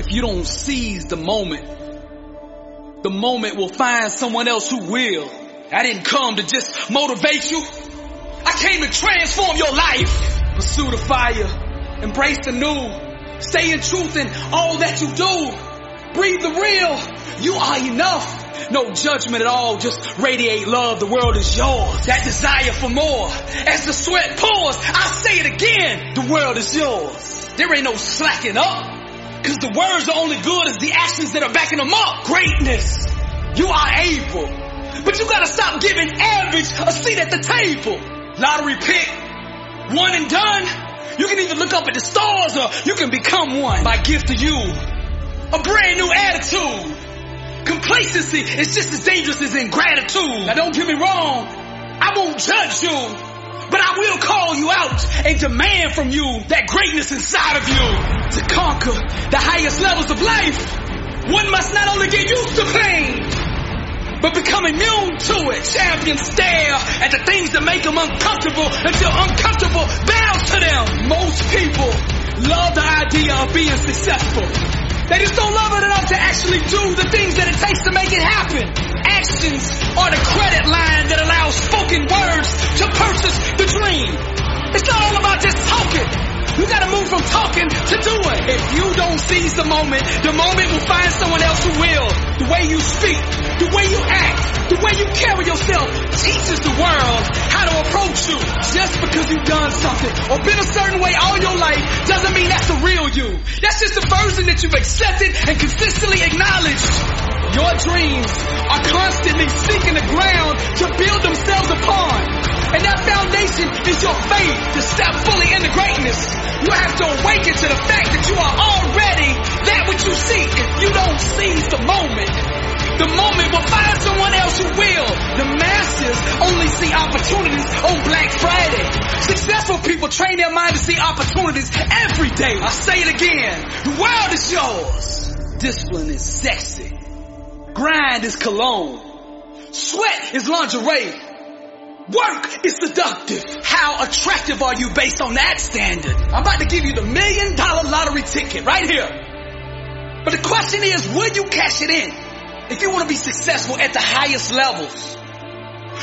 If you don't seize the moment, the moment will find someone else who will. I didn't come to just motivate you. I came to transform your life. Pursue the fire. Embrace the new. Stay in truth in all that you do. Breathe the real. You are enough. No judgment at all. Just radiate love. The world is yours. That desire for more. As the sweat pours, I say it again. The world is yours. There ain't no slacking up. Cause the words are only good as the actions that are backing them up. Greatness. You are able. But you gotta stop giving average a seat at the table. Lottery pick. One and done. You can either look up at the stars or you can become one. My gift to you. A brand new attitude. Complacency is just as dangerous as ingratitude. Now don't get me wrong. I won't judge you. But I will call you out and demand from you that greatness inside of you to conquer the highest levels of life. One must not only get used to pain, but become immune to it. Champions stare at the things that make them uncomfortable until uncomfortable bows to them. Most people love the idea of being successful. They just don't love it enough to actually do the things that it takes to make it happen. Actions are the credit line that allows spoken words to purchase the dream. It's not all about just talking. You gotta move from talking to doing. If you don't seize the moment, the moment will find someone else who will. The way you speak, the way you act, the way you carry yourself teaches the world how to approach you. Just because you've done something or been a certain way all your life doesn't mean that's the real you. That's just the version that you've accepted and consistently acknowledged. Your dreams are constantly seeking the ground to build themselves upon. And that foundation is your faith to step fully into greatness. You have to awaken to the fact that you are already that which you seek. If you don't seize the moment, the moment will find someone else who will. The masses only see opportunities on Black Friday. Successful people train their mind to see opportunities every day. I say it again. The world is yours. Discipline is sexy. Grind is cologne. Sweat is lingerie. Work is seductive. How attractive are you based on that standard? I'm about to give you the million dollar lottery ticket right here. But the question is, will you cash it in? If you want to be successful at the highest levels,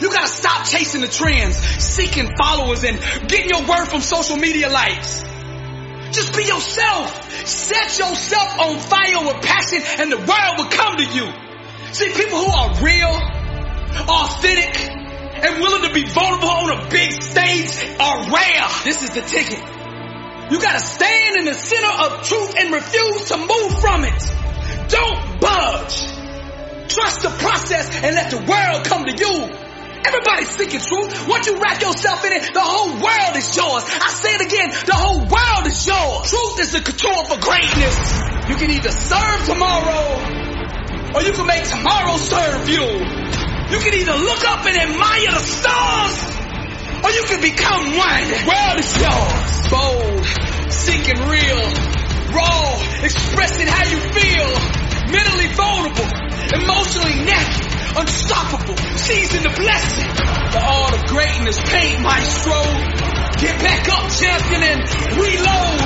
you gotta stop chasing the trends, seeking followers and getting your word from social media likes. Just be yourself. Set yourself on fire with passion and the world will come to you. See, people who are real, authentic, and willing to be vulnerable on a big stage are rare. This is the ticket. You gotta stand in the center of truth and refuse to move from it. Don't budge. Trust the process and let the world come to you. Everybody's seeking truth. Once you wrap yourself in it, the whole world is yours. I say it again, the whole world is yours. Truth is the couture for greatness. You can either serve tomorrow or you can make tomorrow serve you. You can either look up and admire the stars, or you can become one. The world is yours. Bold, seeking real, raw, expressing how you feel, mentally vulnerable, emotionally naked, unstoppable, seizing the blessing. The art of greatness, paint maestro. Get back up, champion, and reload.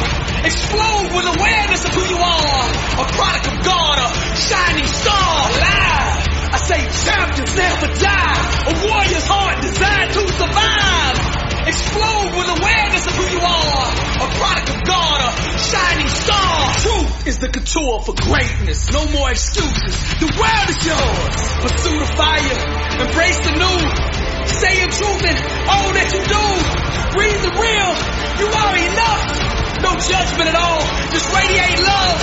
Explode with awareness of who you are. A product of God, a shining star, alive. I say champions never die. A warrior's heart designed to survive. Explode with awareness of who you are. A product of God, a shining star. Is the couture for greatness. No more excuses. The world is yours. Pursue the fire. Embrace the new. Say your truth in all that you do. Breathe the real. You are enough. No judgment at all. Just radiate love.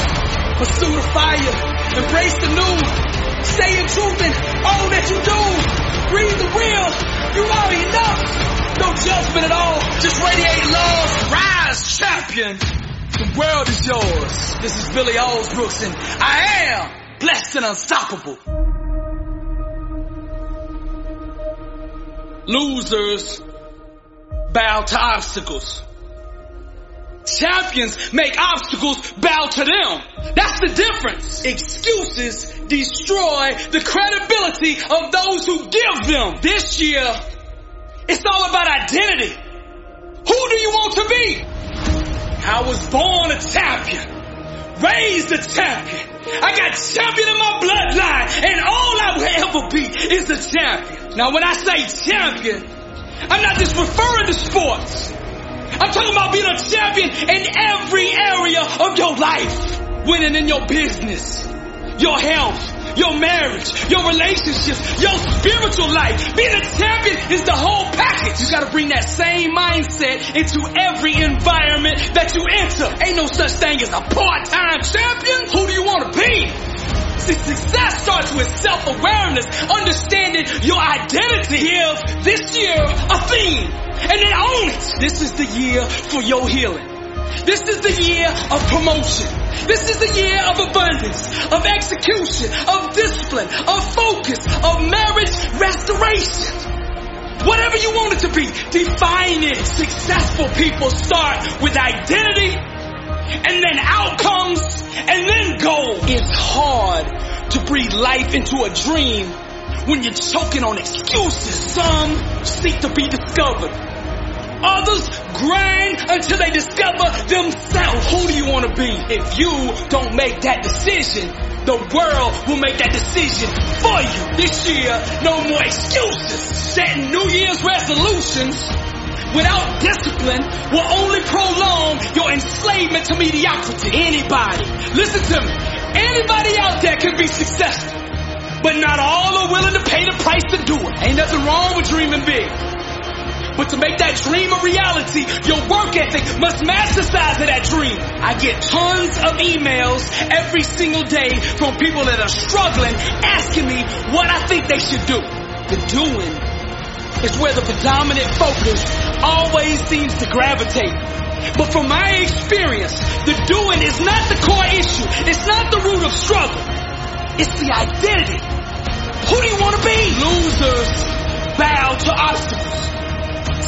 Pursue the fire. Embrace the new. Say in truth in all that you do. Breathe the real. You are enough. No judgment at all. Just radiate love. Rise, champion. The world is yours. This is Billy Alsbrooks and I am blessed and unstoppable. Losers bow to obstacles. Champions make obstacles bow to them. That's the difference. Excuses destroy the credibility of those who give them. This year, it's all about identity. Who do you want to be? I was born a champion. raised a champion. I got champion in my bloodline, and all I will ever be is a champion. Now, when I say champion, I'm not just referring to sports. I'm talking about being a champion in every area of your life. Winning in your business, your health, your marriage, your relationships, your spiritual life. Being a champion is the whole package. You gotta bring that same mindset into every environment that you enter. Ain't no such thing as a part-time champion. Who do you wanna be? See, success starts with self-awareness, understanding your identity. Give this year a theme and then own it. This is the year for your healing. This is the year of promotion. This is the year of abundance, discipline, of focus, of marriage restoration. Whatever you want it to be, define it. Successful people start with identity and then outcomes and then goals. It's hard to breathe life into a dream when you're choking on excuses. Some seek to be discovered. Others grind until they discover themselves. Who do you want to be? If you don't make that decision, the world will make that decision for you. This year, no more excuses. Setting New Year's resolutions without discipline will only prolong your enslavement to mediocrity. Anybody, listen to me, anybody out there can be successful, but not all are willing to pay the price to do it. Ain't nothing wrong with dreaming big. But to make that dream a reality, your work ethic must the size of that dream. I get tons of emails every single day from people that are struggling, asking me what I think they should do. The doing is where the predominant focus always seems to gravitate. But from my experience, the doing is not the core issue. It's not the root of struggle. It's the identity. Who do you want to be? Losers bow to obstacles.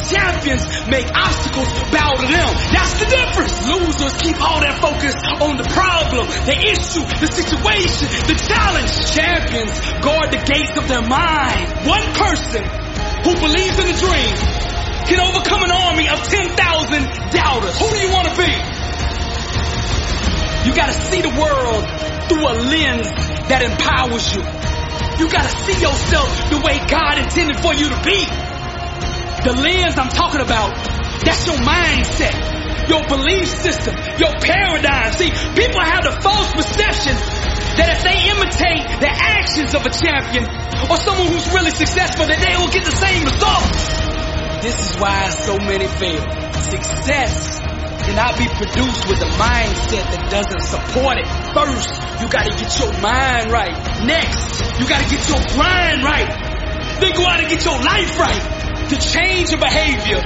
Champions make obstacles bow to them. That's the difference. Losers keep all their focus on the problem, the issue, the situation, the challenge. Champions guard the gates of their mind. One person who believes in the dream can overcome an army of 10,000 doubters. Who do you want to be? You gotta see the world through a lens that empowers you. You gotta see yourself the way God intended for you to be. The lens I'm talking about, that's your mindset, your belief system, your paradigm. See, people have the false perception that if they imitate the actions of a champion or someone who's really successful, that they will get the same results. This is why so many fail. Success cannot be produced with a mindset that doesn't support it. First, you gotta get your mind right. Next, you gotta get your grind right. Then go out and get your life right. To change your behavior,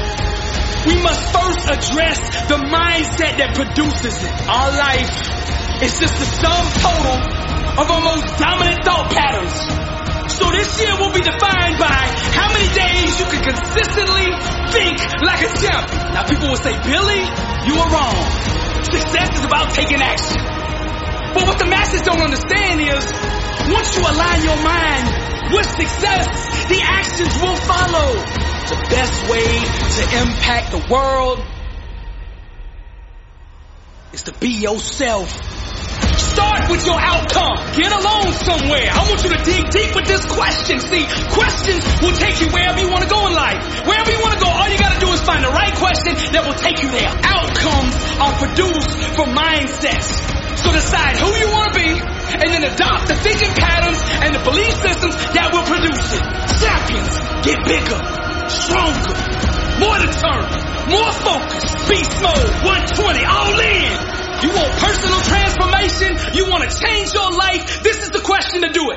we must first address the mindset that produces it. Our life is just the sum total of our most dominant thought patterns. So this year will be defined by how many days you can consistently think like a champion. Now people will say, Billy, you are wrong. Success is about taking action. But what the masses don't understand is once you align your mind with success, the actions will follow. The best way to impact the world is to be yourself. Start with your outcome. Get alone somewhere. I want you to dig deep with this question. See, questions will take you wherever you want to go in life. Wherever you want to go, all you got to do is find the right question that will take you there. Outcomes are produced from mindsets. So decide who you want to be and then adopt the thinking patterns and the belief systems that will produce it. Champions get bigger, stronger, more determined, more focused. Beast mode 120, all in. You want personal transformation? You want to change your life? This is the question to do it.